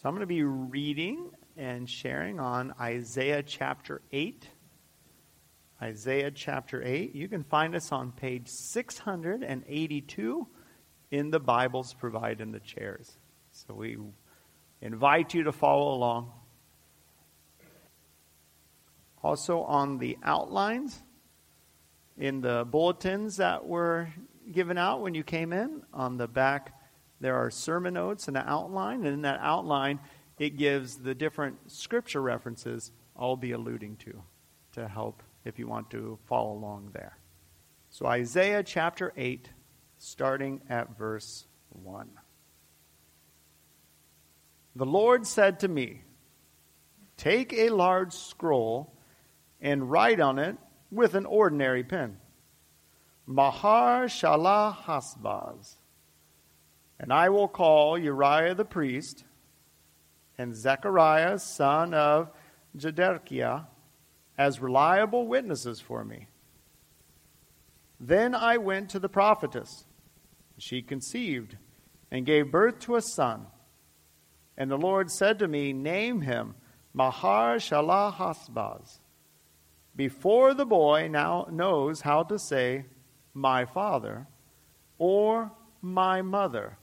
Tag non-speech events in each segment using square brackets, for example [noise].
So I'm going to be reading and sharing on Isaiah chapter 8. Isaiah chapter 8. You can find us on page 682 in the Bibles provided in the chairs. So we invite you to follow along. Also, on the outlines in the bulletins that were given out when you came in, on the back there are sermon notes and an outline, and in that outline, it gives the different scripture references I'll be alluding to to help if you want to follow along there. So, Isaiah chapter 8, starting at verse 1. The Lord said to me, Take a large scroll and write on it with an ordinary pen Maher-Shalal-Hash-Baz and I will call Uriah the priest and Zechariah, son of Jeberekiah, as reliable witnesses for me. Then I went to the prophetess. She conceived and gave birth to a son. And the Lord said to me, Name him Maher-Shalal-Hash-Baz. Before the boy now knows how to say, My father, or my mother,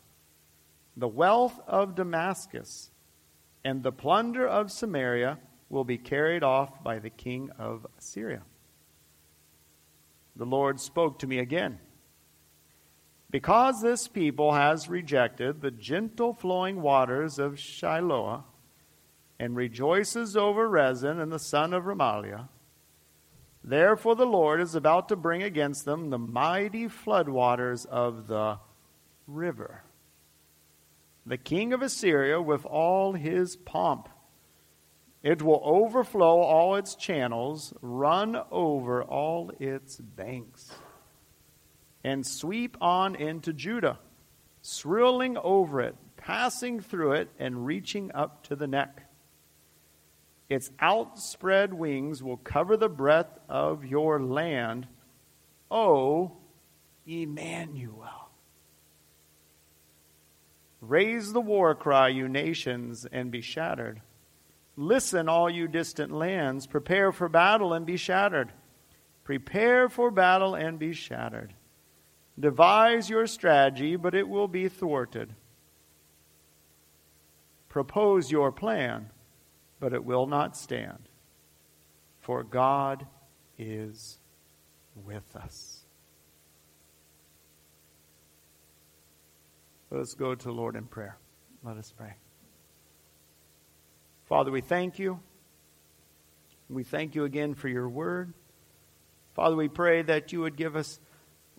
the wealth of Damascus and the plunder of Samaria will be carried off by the king of Assyria. The Lord spoke to me again. Because this people has rejected the gentle flowing waters of Shiloah and rejoices over Rezin and the son of Remaliah, therefore the Lord is about to bring against them the mighty floodwaters of the river the king of Assyria with all his pomp. It will overflow all its channels, run over all its banks, and sweep on into Judah, swirling over it, passing through it, and reaching up to the neck. Its outspread wings will cover the breadth of your land. O Emmanuel. Raise the war cry, you nations, and be shattered. Listen, all you distant lands. Prepare for battle and be shattered. Prepare for battle and be shattered. Devise your strategy, but it will be thwarted. Propose your plan, but it will not stand. For God is with us. Let us go to the Lord in prayer. Let us pray. Father, we thank you. We thank you again for your word. Father, we pray that you would give us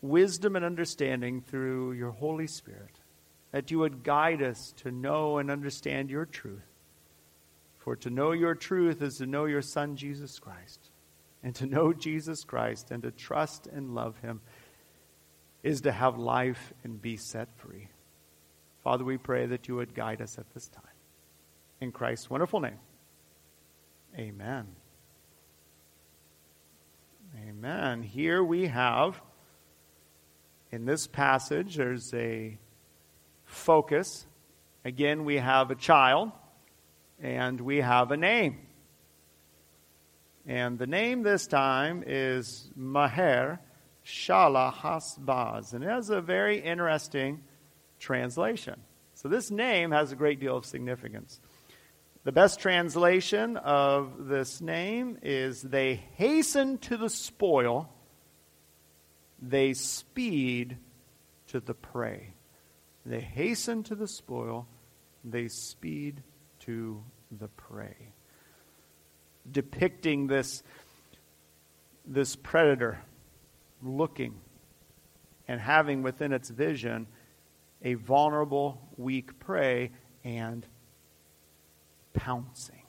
wisdom and understanding through your Holy Spirit, that you would guide us to know and understand your truth. For to know your truth is to know your Son, Jesus Christ. And to know Jesus Christ and to trust and love him is to have life and be set free. Father, we pray that you would guide us at this time. In Christ's wonderful name, amen. Amen. Here we have, in this passage, there's a focus. Again, we have a child and we have a name. And the name this time is Maher Shala Hasbaz. And it has a very interesting translation. So this name has a great deal of significance. The best translation of this name is they hasten to the spoil, they speed to the prey. They hasten to the spoil, they speed to the prey. Depicting this, this predator looking and having within its vision a vulnerable, weak prey and pouncing.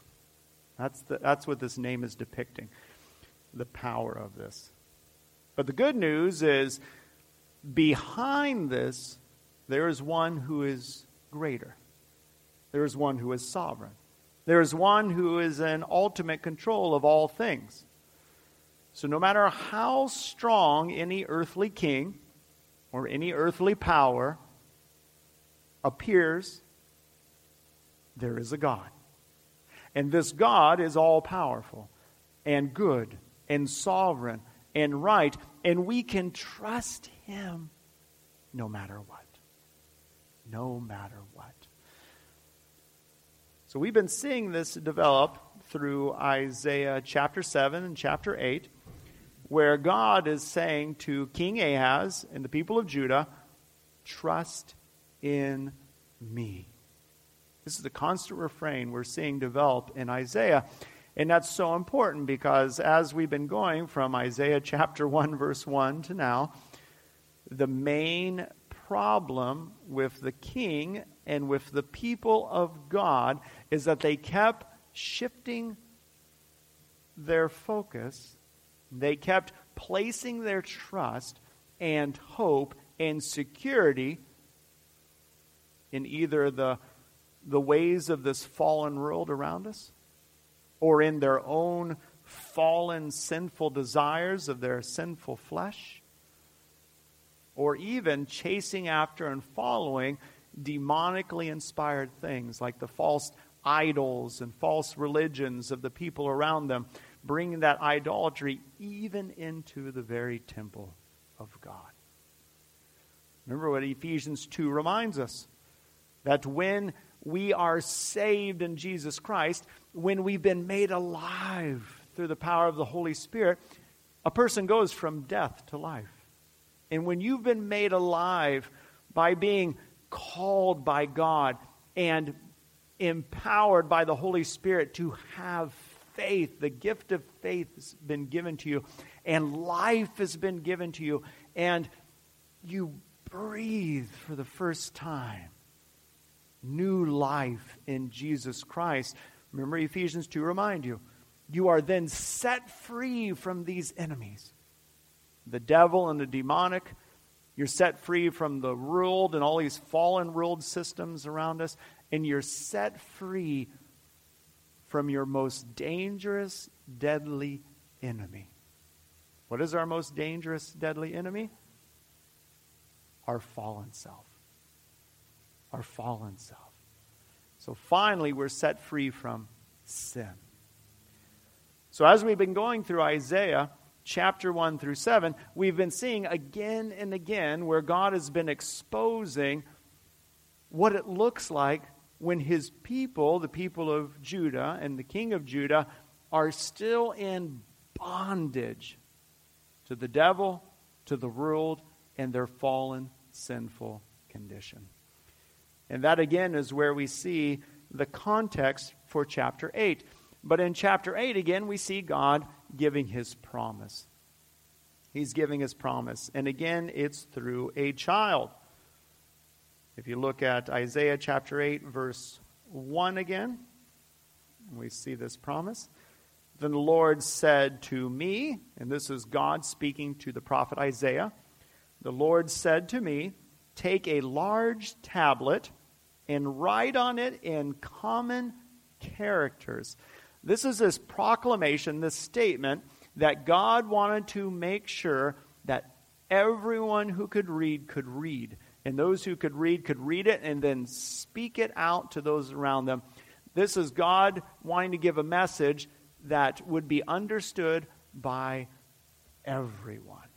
That's, the, that's what this name is depicting the power of this. But the good news is behind this, there is one who is greater. There is one who is sovereign. There is one who is in ultimate control of all things. So, no matter how strong any earthly king or any earthly power appears, there is a God. And this God is all powerful and good and sovereign and right, and we can trust Him no matter what. No matter what. So we've been seeing this develop through Isaiah chapter 7 and chapter 8, where God is saying to King Ahaz and the people of Judah, Trust in me. This is the constant refrain we're seeing develop in Isaiah. And that's so important because as we've been going from Isaiah chapter [laughs] 1, verse 1 to now, the main problem with the king and with the people of God is that they kept shifting their focus. They kept placing their trust and hope and security in either the, the ways of this fallen world around us or in their own fallen, sinful desires of their sinful flesh or even chasing after and following demonically inspired things like the false idols and false religions of the people around them, bringing that idolatry even into the very temple of God. Remember what Ephesians 2 reminds us that when we are saved in Jesus Christ, when we've been made alive through the power of the Holy Spirit, a person goes from death to life. And when you've been made alive by being called by God and empowered by the Holy Spirit to have faith, the gift of faith has been given to you, and life has been given to you, and you breathe for the first time new life in Jesus Christ. Remember, Ephesians 2 remind you, you are then set free from these enemies the devil and the demonic. You're set free from the ruled and all these fallen ruled systems around us. And you're set free from your most dangerous, deadly enemy. What is our most dangerous, deadly enemy? Our fallen self. Our fallen self. So finally, we're set free from sin. So, as we've been going through Isaiah, chapter 1 through 7, we've been seeing again and again where God has been exposing what it looks like when his people, the people of Judah and the king of Judah, are still in bondage to the devil, to the world, and their fallen, sinful condition. And that again is where we see the context for chapter 8. But in chapter 8, again, we see God giving his promise. He's giving his promise. And again, it's through a child. If you look at Isaiah chapter 8, verse 1 again, we see this promise. Then the Lord said to me, and this is God speaking to the prophet Isaiah the Lord said to me, Take a large tablet and write on it in common characters. This is this proclamation, this statement that God wanted to make sure that everyone who could read could read. And those who could read could read it and then speak it out to those around them. This is God wanting to give a message that would be understood by everyone.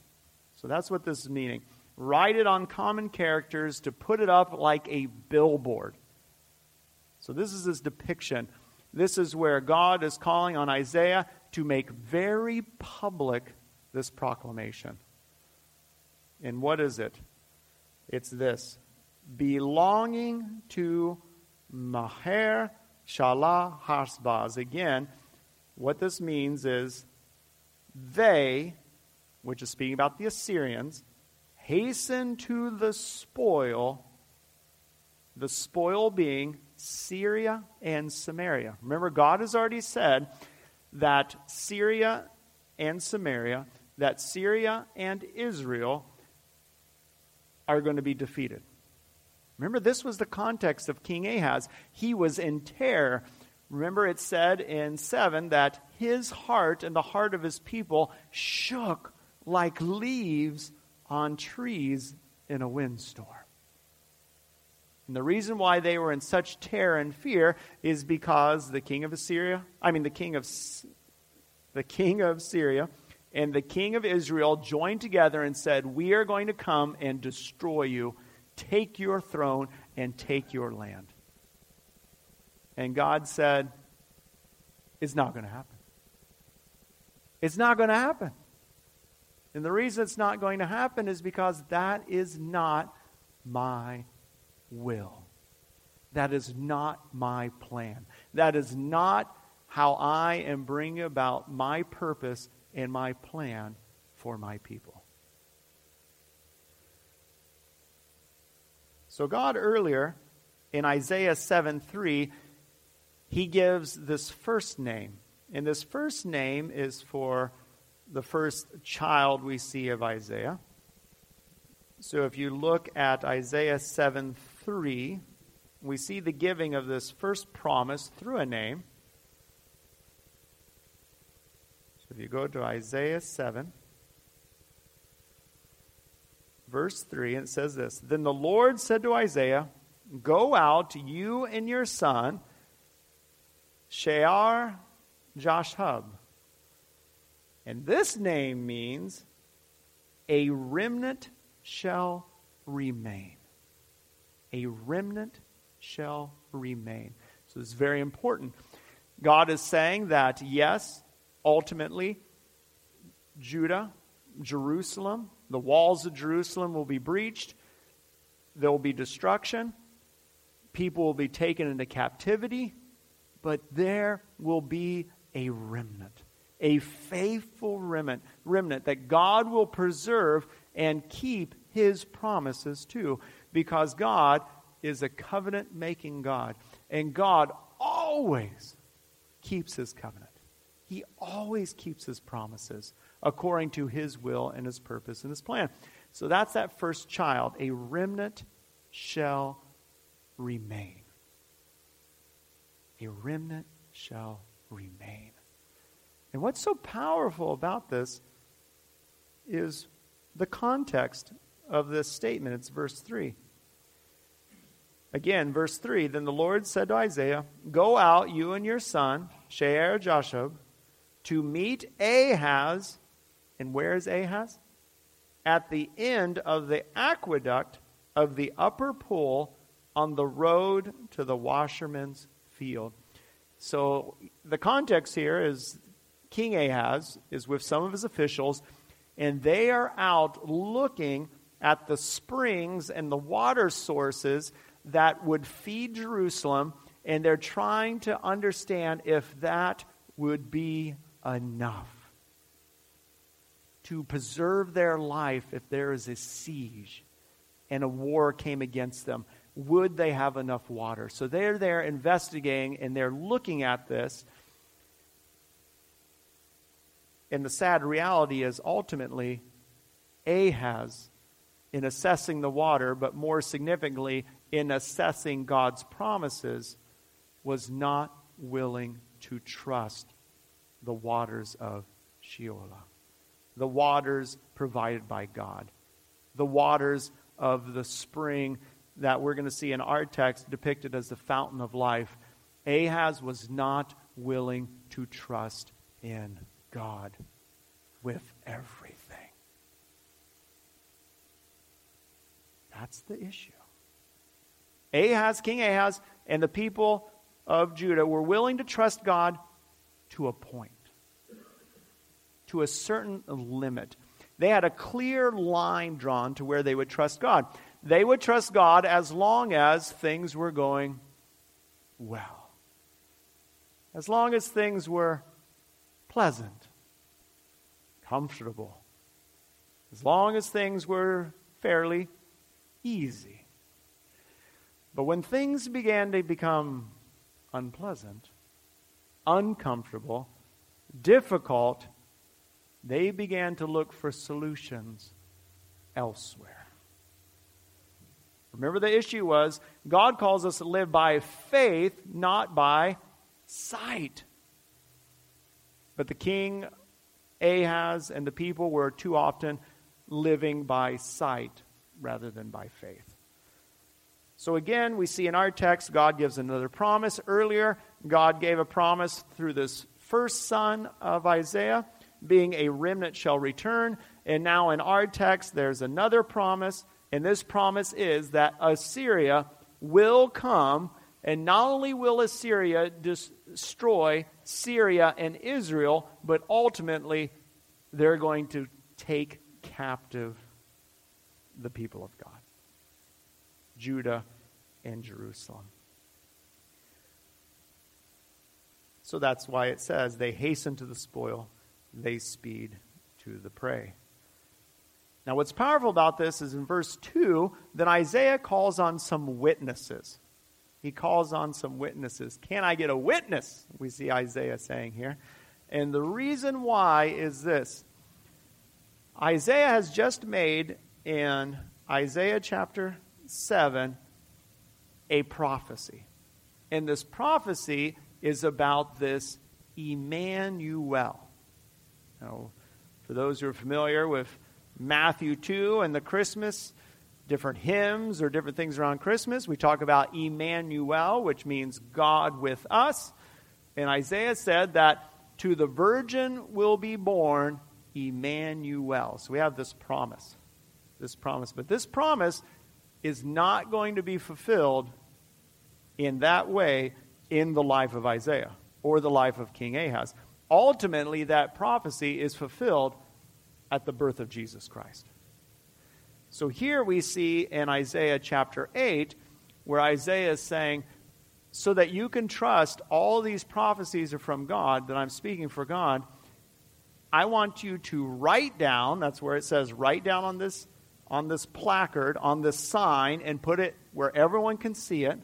So that's what this is meaning. Write it on common characters to put it up like a billboard. So this is his depiction this is where God is calling on Isaiah to make very public this proclamation. And what is it? It's this belonging to Maher Shalah Hasbaz. Again, what this means is they, which is speaking about the Assyrians, hasten to the spoil, the spoil being Syria and Samaria. Remember, God has already said that Syria and Samaria, that Syria and Israel are going to be defeated. Remember, this was the context of King Ahaz. He was in terror. Remember, it said in 7 that his heart and the heart of his people shook like leaves on trees in a windstorm. And the reason why they were in such terror and fear is because the king of Assyria, I mean the king of the king of Syria and the king of Israel joined together and said, "We are going to come and destroy you, take your throne and take your land." And God said, "It's not going to happen. It's not going to happen." And the reason it's not going to happen is because that is not my will. That is not my plan. That is not how I am bringing about my purpose and my plan for my people. So, God earlier in Isaiah 7 3, he gives this first name. And this first name is for the first child we see of Isaiah. So if you look at Isaiah 7 3, we see the giving of this first promise through a name. So if you go to Isaiah 7, verse 3, it says this Then the Lord said to Isaiah, Go out, you and your son, Shear Jashub. And this name means a remnant shall remain. A remnant shall remain. So it's very important. God is saying that, yes, ultimately, Judah, Jerusalem, the walls of Jerusalem will be breached. There will be destruction. People will be taken into captivity. But there will be a remnant, a faithful remnant, remnant that God will preserve and keep his promises too, because God is a covenant making God. And God always keeps his covenant. He always keeps his promises according to his will and his purpose and his plan. So that's that first child. A remnant shall remain. A remnant shall remain. And what's so powerful about this is the context of this statement. It's verse 3. Again, verse 3 Then the Lord said to Isaiah, Go out, you and your son, Shear Jashub, to meet Ahaz. And where is Ahaz? At the end of the aqueduct of the upper pool on the road to the washerman's field. So the context here is King Ahaz is with some of his officials, and they are out looking at the springs and the water sources that would feed Jerusalem, and they're trying to understand if that would be enough to preserve their life if there is a siege and a war came against them. Would they have enough water? So they're there investigating and they're looking at this. And the sad reality is ultimately, Ahaz, in assessing the water, but more significantly, in assessing God's promises, was not willing to trust the waters of Shiloah, the waters provided by God, the waters of the spring that we're going to see in our text depicted as the fountain of life. Ahaz was not willing to trust in God with everything. That's the issue. Ahaz, King Ahaz, and the people of Judah were willing to trust God to a point, to a certain limit. They had a clear line drawn to where they would trust God. They would trust God as long as things were going well, as long as things were pleasant, comfortable, as long as things were fairly easy. But when things began to become unpleasant, uncomfortable, difficult, they began to look for solutions elsewhere. Remember, the issue was God calls us to live by faith, not by sight. But the king, Ahaz, and the people were too often living by sight rather than by faith. So again, we see in our text, God gives another promise. Earlier, God gave a promise through this first son of Isaiah, being a remnant shall return. And now in our text, there's another promise. And this promise is that Assyria will come, and not only will Assyria destroy Syria and Israel, but ultimately they're going to take captive the people of God Judah and Jerusalem. So that's why it says, they hasten to the spoil, they speed to the prey. Now, what's powerful about this is in verse 2 that Isaiah calls on some witnesses. He calls on some witnesses. Can I get a witness? We see Isaiah saying here. And the reason why is this Isaiah has just made in Isaiah chapter 7 a prophecy. And this prophecy is about this Emmanuel. Now, for those who are familiar with Matthew 2 and the Christmas, different hymns or different things around Christmas, we talk about Emmanuel, which means God with us. And Isaiah said that to the virgin will be born Emmanuel. So we have this promise. This promise. But this promise is not going to be fulfilled in that way in the life of Isaiah or the life of King Ahaz. Ultimately, that prophecy is fulfilled at the birth of Jesus Christ. So here we see in Isaiah chapter 8 where Isaiah is saying, so that you can trust all these prophecies are from God, that I'm speaking for God, I want you to write down, that's where it says write down on this on this placard, on this sign, and put it where everyone can see it.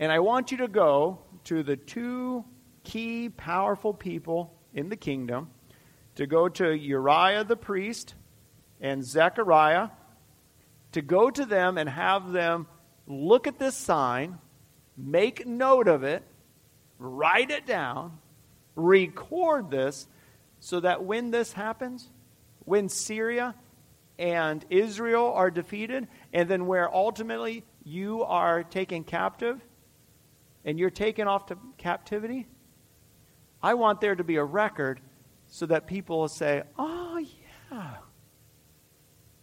And I want you to go to the two key powerful people in the kingdom, to go to Uriah the priest and Zechariah, to go to them and have them look at this sign, make note of it, write it down, record this, so that when this happens, when Syria and Israel are defeated, and then where ultimately you are taken captive and you're taken off to captivity, I want there to be a record so that people will say, oh, yeah,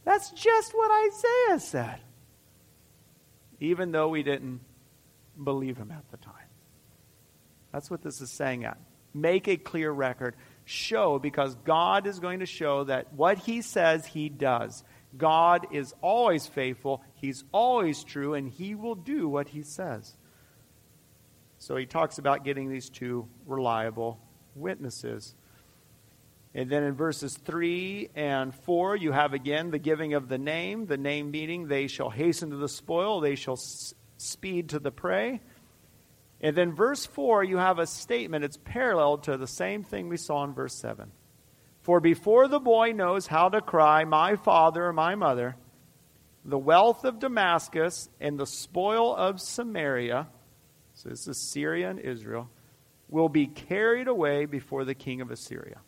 that's just what Isaiah said. Even though we didn't believe him at the time. That's what this is saying at. Make a clear record show because God is going to show that what he says he does. God is always faithful, he's always true, and he will do what he says. So he talks about getting these two reliable witnesses. And then in verses 3 and 4, you have again the giving of the name, the name meaning they shall hasten to the spoil, they shall s- speed to the prey. And then verse 4, you have a statement. It's parallel to the same thing we saw in verse 7. For before the boy knows how to cry, My father, my mother, the wealth of Damascus and the spoil of Samaria, so this is Syria and Israel, will be carried away before the king of Assyria.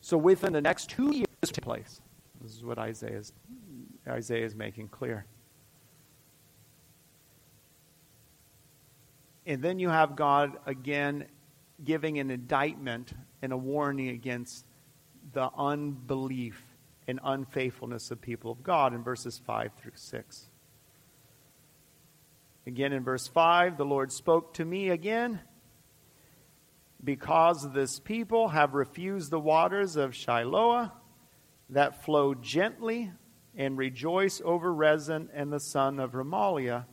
So within the next two years, place. This is what Isaiah is, Isaiah is making clear. And then you have God again giving an indictment and a warning against the unbelief and unfaithfulness of people of God in verses 5 through 6. Again, in verse 5, the Lord spoke to me again. Because this people have refused the waters of Shiloah that flow gently and rejoice over Rezin and the son of Remaliah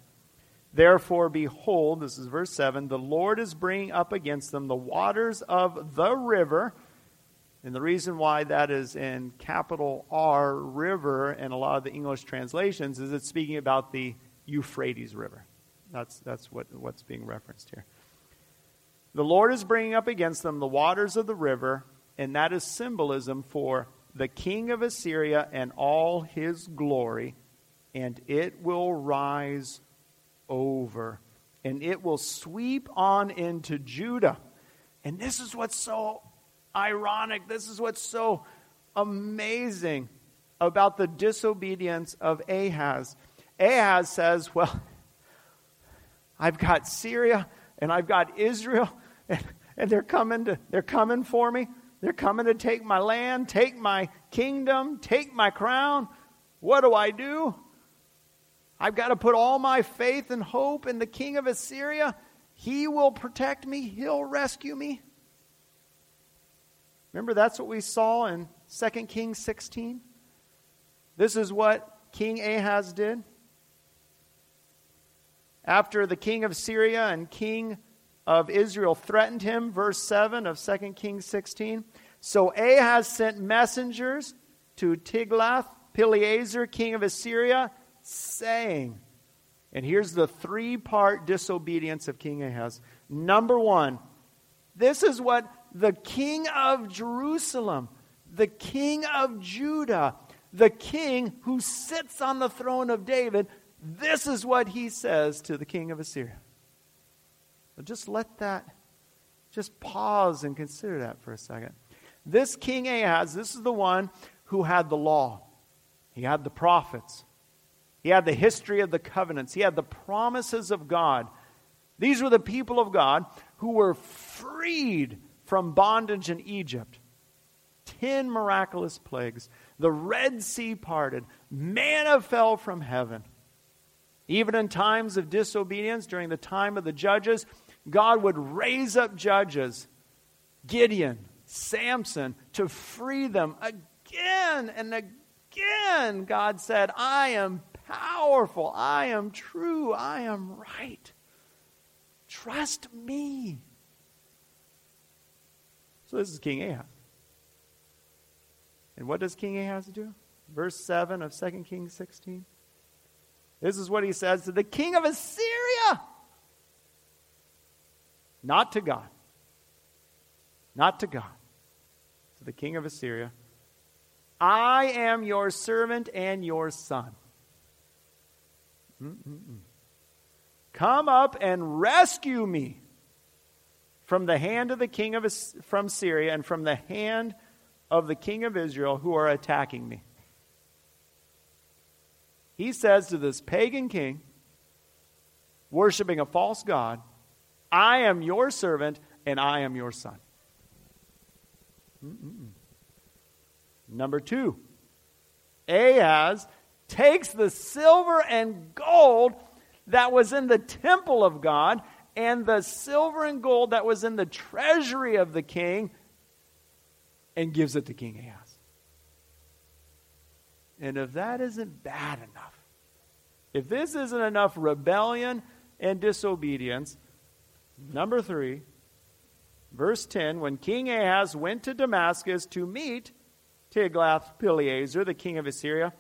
Therefore, behold, this is verse 7 the Lord is bringing up against them the waters of the river. And the reason why that is in capital R, river, in a lot of the English translations is it's speaking about the Euphrates River. That's, that's what, what's being referenced here. The Lord is bringing up against them the waters of the river, and that is symbolism for the king of Assyria and all his glory, and it will rise over, and it will sweep on into Judah. And this is what's so ironic. This is what's so amazing about the disobedience of Ahaz. Ahaz says, Well, I've got Syria and I've got Israel, and, and they're, coming to, they're coming for me. They're coming to take my land, take my kingdom, take my crown. What do I do? I've got to put all my faith and hope in the king of Assyria. He will protect me, he'll rescue me. Remember, that's what we saw in 2 Kings 16? This is what King Ahaz did. After the king of Syria and king of Israel threatened him, verse 7 of 2 Kings 16. So Ahaz sent messengers to Tiglath Pileser, king of Assyria, saying, and here's the three part disobedience of King Ahaz. Number one, this is what the king of Jerusalem, the king of Judah, the king who sits on the throne of David, this is what he says to the king of Assyria. Just let that, just pause and consider that for a second. This king Ahaz, this is the one who had the law, he had the prophets, he had the history of the covenants, he had the promises of God. These were the people of God who were freed from bondage in Egypt. Ten miraculous plagues. The Red Sea parted. Manna fell from heaven. Even in times of disobedience, during the time of the judges, God would raise up judges, Gideon, Samson, to free them again and again. God said, I am powerful, I am true, I am right. Trust me. So this is King Ahaz. And what does King Ahaz do? Verse 7 of 2 Kings 16. This is what he says to the king of Assyria. Not to God. Not to God. To the king of Assyria. I am your servant and your son. Mm-mm-mm. Come up and rescue me from the hand of the king of from Syria and from the hand of the king of Israel who are attacking me. He says to this pagan king, worshiping a false God, I am your servant and I am your son. Mm-mm. Number two, Ahaz takes the silver and gold that was in the temple of God and the silver and gold that was in the treasury of the king and gives it to King Ahaz. And if that isn't bad enough, if this isn't enough rebellion and disobedience, number three, verse 10 when King Ahaz went to Damascus to meet Tiglath-Pileser, the king of Assyria,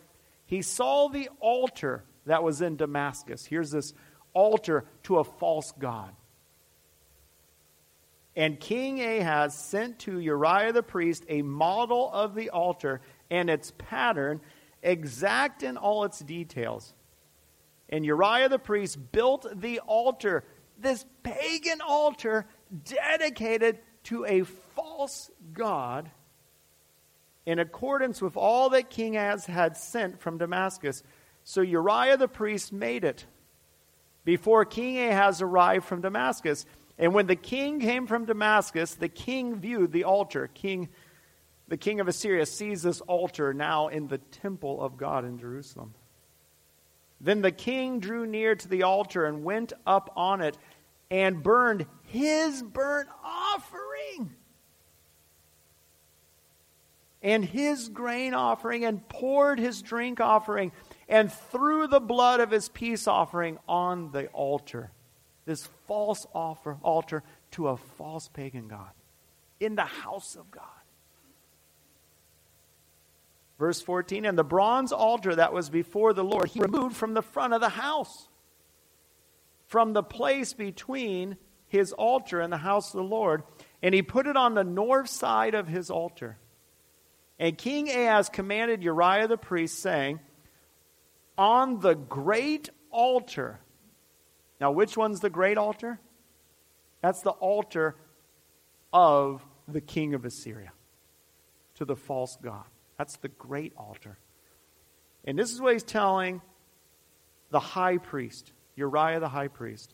he saw the altar that was in Damascus. Here's this altar to a false god. And King Ahaz sent to Uriah the priest a model of the altar and its pattern, exact in all its details. And Uriah the priest built the altar, this pagan altar dedicated to a false god, in accordance with all that King Ahaz had sent from Damascus. So Uriah the priest made it before King Ahaz arrived from Damascus. And when the king came from Damascus, the king viewed the altar. King, the king of Assyria sees this altar now in the temple of God in Jerusalem. Then the king drew near to the altar and went up on it and burned his burnt offering and his grain offering and poured his drink offering and threw the blood of his peace offering on the altar this false offer, altar to a false pagan God in the house of God. Verse 14 And the bronze altar that was before the Lord, he removed from the front of the house, from the place between his altar and the house of the Lord, and he put it on the north side of his altar. And King Ahaz commanded Uriah the priest, saying, On the great altar now, which one's the great altar? That's the altar of the king of Assyria to the false God. That's the great altar. And this is what he's telling the high priest, Uriah the high priest,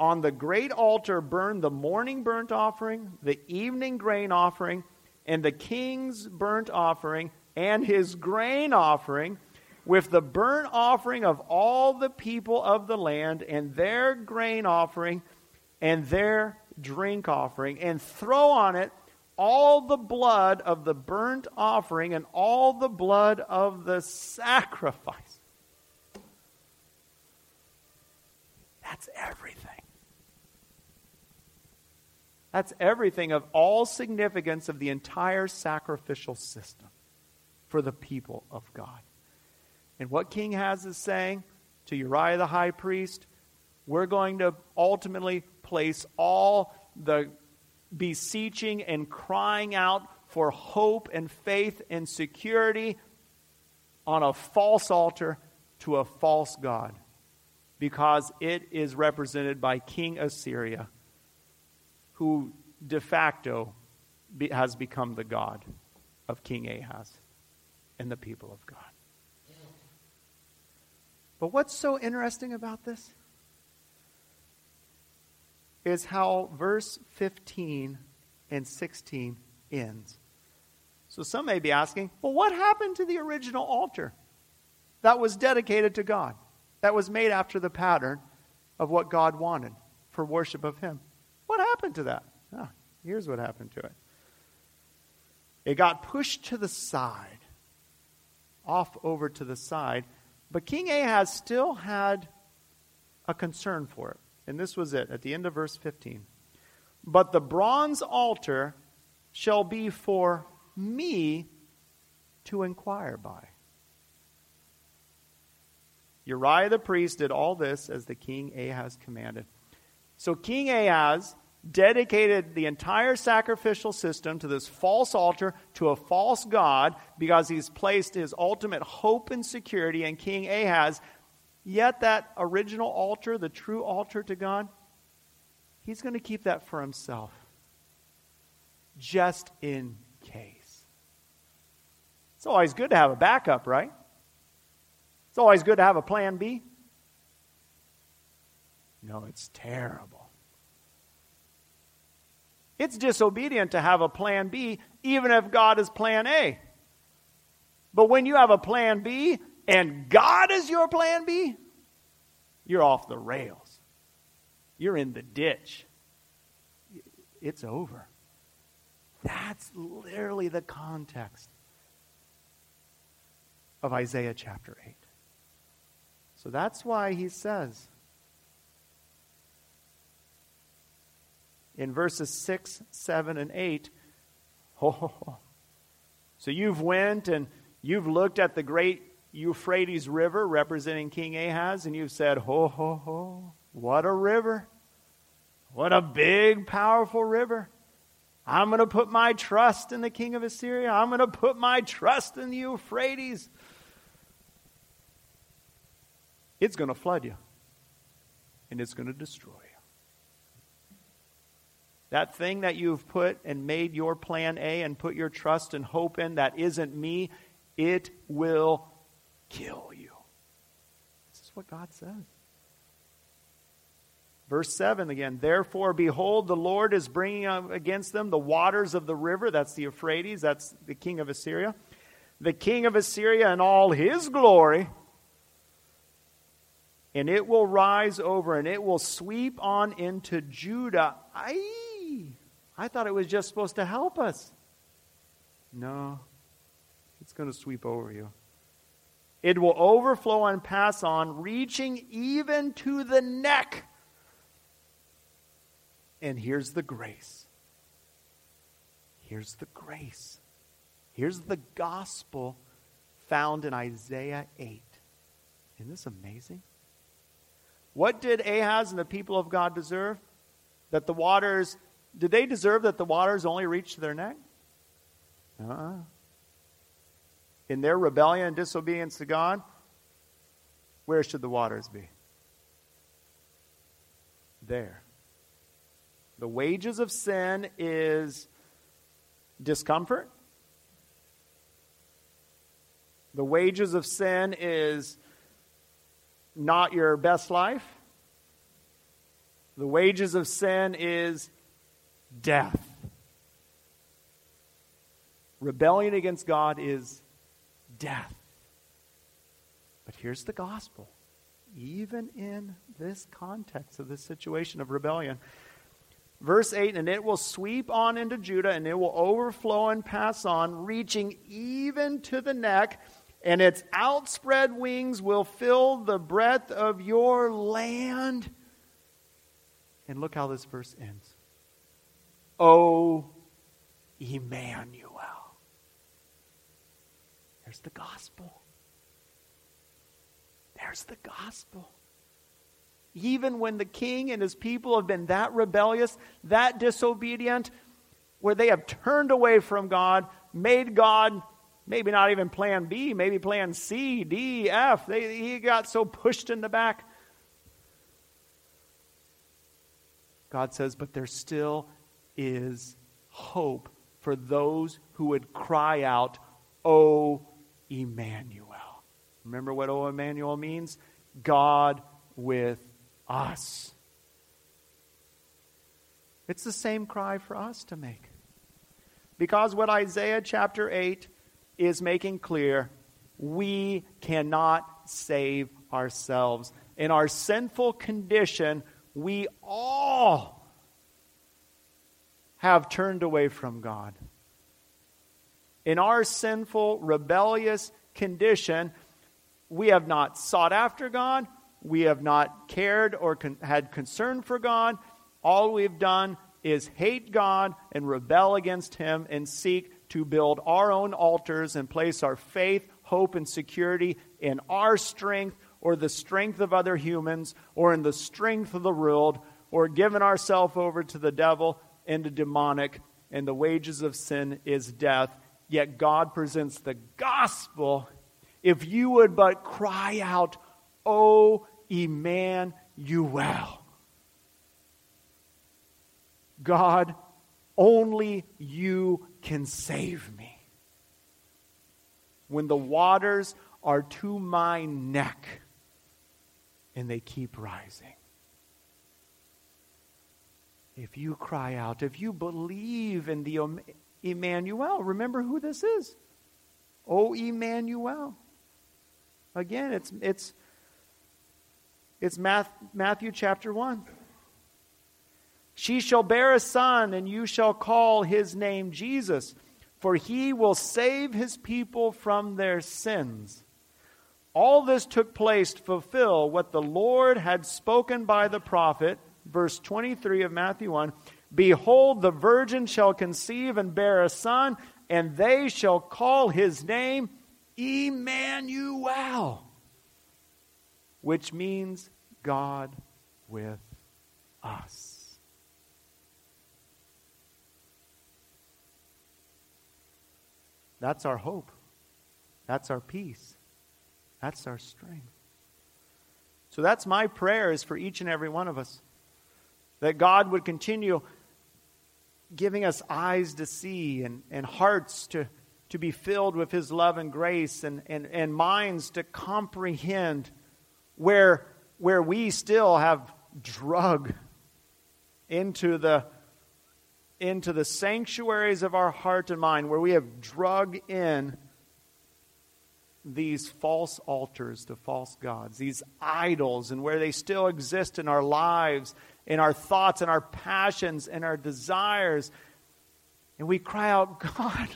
on the great altar burn the morning burnt offering, the evening grain offering, and the king's burnt offering, and his grain offering, with the burnt offering of all the people of the land, and their grain offering, and their drink offering, and throw on it all the blood of the burnt offering and all the blood of the sacrifice. That's everything. That's everything of all significance of the entire sacrificial system for the people of God. And what King Ahaz is saying to Uriah the high priest, we're going to ultimately place all the beseeching and crying out for hope and faith and security on a false altar to a false God because it is represented by King Assyria, who de facto be, has become the God of King Ahaz and the people of God. But what's so interesting about this? Is how verse 15 and 16 ends. So some may be asking, well, what happened to the original altar that was dedicated to God, that was made after the pattern of what God wanted for worship of Him? What happened to that? Ah, here's what happened to it it got pushed to the side, off over to the side, but King Ahaz still had a concern for it. And this was it at the end of verse 15. But the bronze altar shall be for me to inquire by. Uriah the priest did all this as the king Ahaz commanded. So King Ahaz dedicated the entire sacrificial system to this false altar, to a false God, because he's placed his ultimate hope and security in King Ahaz. Yet, that original altar, the true altar to God, he's going to keep that for himself, just in case. It's always good to have a backup, right? It's always good to have a plan B. No, it's terrible. It's disobedient to have a plan B, even if God is plan A. But when you have a plan B, and God is your plan B, you're off the rails. You're in the ditch. It's over. That's literally the context of Isaiah chapter 8. So that's why he says in verses 6, 7, and 8, [laughs] oh, so you've went and you've looked at the great Euphrates River representing King Ahaz, and you've said, Ho, ho, ho, what a river! What a big, powerful river. I'm going to put my trust in the king of Assyria. I'm going to put my trust in the Euphrates. It's going to flood you, and it's going to destroy you. That thing that you've put and made your plan A and put your trust and hope in that isn't me, it will kill you. This is what God says. Verse 7 again, therefore, behold, the Lord is bringing against them the waters of the river. That's the Euphrates. That's the king of Assyria. The king of Assyria and all his glory. And it will rise over and it will sweep on into Judah. I, I thought it was just supposed to help us. No, it's going to sweep over you. It will overflow and pass on, reaching even to the neck. And here's the grace. Here's the grace. Here's the gospel found in Isaiah 8. Isn't this amazing? What did Ahaz and the people of God deserve? That the waters, did they deserve that the waters only reached their neck? Uh uh-uh in their rebellion and disobedience to God, where should the waters be? There. The wages of sin is discomfort. The wages of sin is not your best life. The wages of sin is death. Rebellion against God is death. But here's the gospel. Even in this context of this situation of rebellion, verse 8 and it will sweep on into Judah and it will overflow and pass on, reaching even to the neck, and its outspread wings will fill the breadth of your land. And look how this verse ends. O Emmanuel. There's the gospel. There's the gospel. Even when the king and his people have been that rebellious, that disobedient, where they have turned away from God, made God maybe not even plan B, maybe plan C, D, F. They, he got so pushed in the back. God says, but there still is hope for those who would cry out, Oh, Emmanuel. Remember what O Emmanuel means? God with us. It's the same cry for us to make. Because what Isaiah chapter 8 is making clear, we cannot save ourselves. In our sinful condition, we all have turned away from God in our sinful, rebellious condition, we have not sought after God. We have not cared or con- had concern for God. All we've done is hate God and rebel against Him and seek to build our own altars and place our faith, hope, and security in our strength or the strength of other humans or in the strength of the world or given ourselves over to the devil and the demonic. And the wages of sin is death Yet God presents the gospel. If you would but cry out, O Emmanuel. God, only you can save me. When the waters are to my neck and they keep rising. If you cry out, if you believe in the Emmanuel. Remember who this is. Oh, Emmanuel. Again, it's, it's, it's Matthew chapter 1. She shall bear a son, and you shall call his name Jesus, for he will save his people from their sins. All this took place to fulfill what the Lord had spoken by the prophet, verse 23 of Matthew 1. Behold, the virgin shall conceive and bear a son, and they shall call his name Emmanuel, which means God with us. That's our hope. That's our peace. That's our strength. So that's my prayer is for each and every one of us. That God would continue giving us eyes to see and, and hearts to, to be filled with His love and grace and, and, and minds to comprehend where, where we still have drug into the, into the sanctuaries of our heart and mind, where we have drug in these false altars to false gods, these idols, and where they still exist in our lives in our thoughts and our passions and our desires. And we cry out, [laughs] God,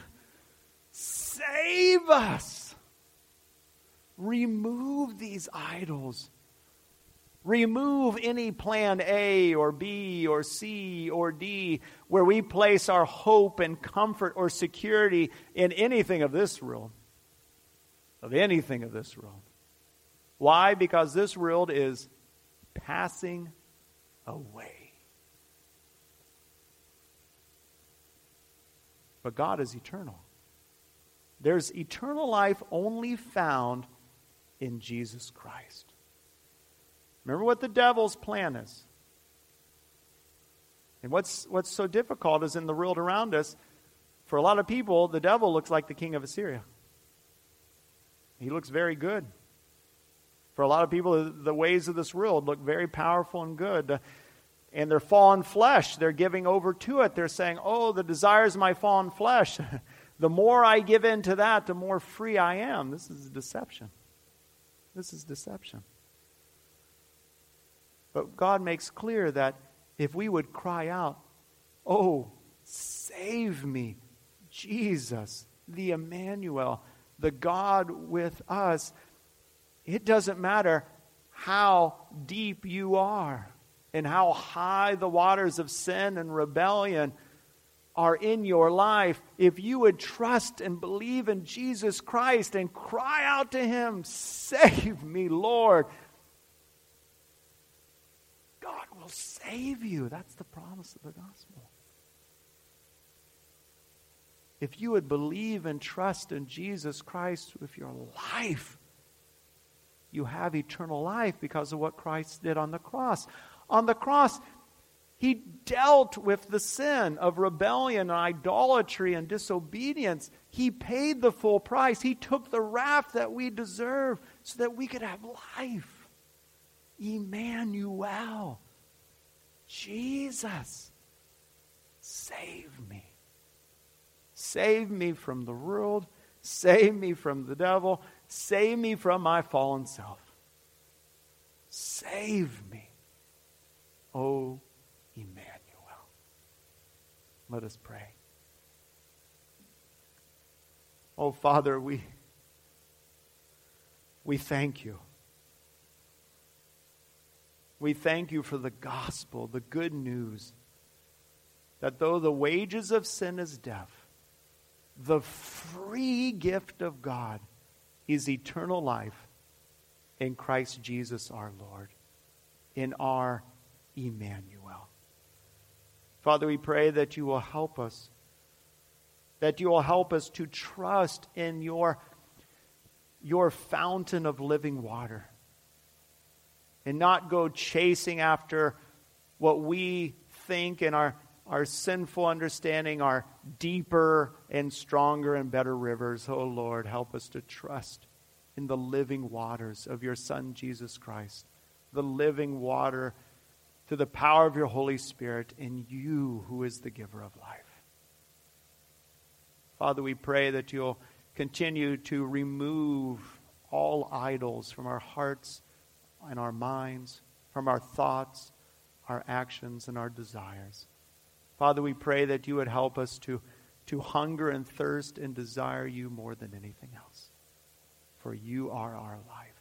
save us. Remove these idols. Remove any plan A or B or C or D where we place our hope and comfort or security in anything of this world. Of anything of this world. Why? Because this world is passing away. But God is eternal. There's eternal life only found in Jesus Christ. Remember what the devil's plan is. And what's, what's so difficult is in the world around us, for a lot of people, the devil looks like the king of Assyria. He looks very good. For a lot of people, the ways of this world look very powerful and good. And their fallen flesh, they're giving over to it. They're saying, Oh, the desires of my fallen flesh. [laughs] the more I give in to that, the more free I am. This is deception. This is deception. But God makes clear that if we would cry out, Oh, save me, Jesus, the Emmanuel, the God with us, it doesn't matter how deep you are and how high the waters of sin and rebellion are in your life, if you would trust and believe in Jesus Christ and cry out to Him, Save me, Lord, God will save you. That's the promise of the gospel. If you would believe and trust in Jesus Christ with your life, you have eternal life because of what Christ did on the cross. On the cross, he dealt with the sin of rebellion and idolatry and disobedience. He paid the full price. He took the wrath that we deserve so that we could have life. Emmanuel. Jesus. Save me. Save me from the world. Save me from the devil. Save me from my fallen self. Save me, O Emmanuel. Let us pray. Oh, Father, we, we thank you. We thank you for the gospel, the good news, that though the wages of sin is death, the free gift of God is eternal life in Christ Jesus our Lord, in our Emmanuel. Father, we pray that you will help us, that you will help us to trust in your, your fountain of living water and not go chasing after what we think in our, our sinful understanding are deeper and stronger and better rivers. Oh Lord, help us to trust in the living waters of your Son, Jesus Christ, the living water through the power of your Holy Spirit in you, who is the giver of life. Father, we pray that you'll continue to remove all idols from our hearts and our minds, from our thoughts, our actions, and our desires. Father, we pray that you would help us to, to hunger and thirst and desire you more than anything else. For you are our life.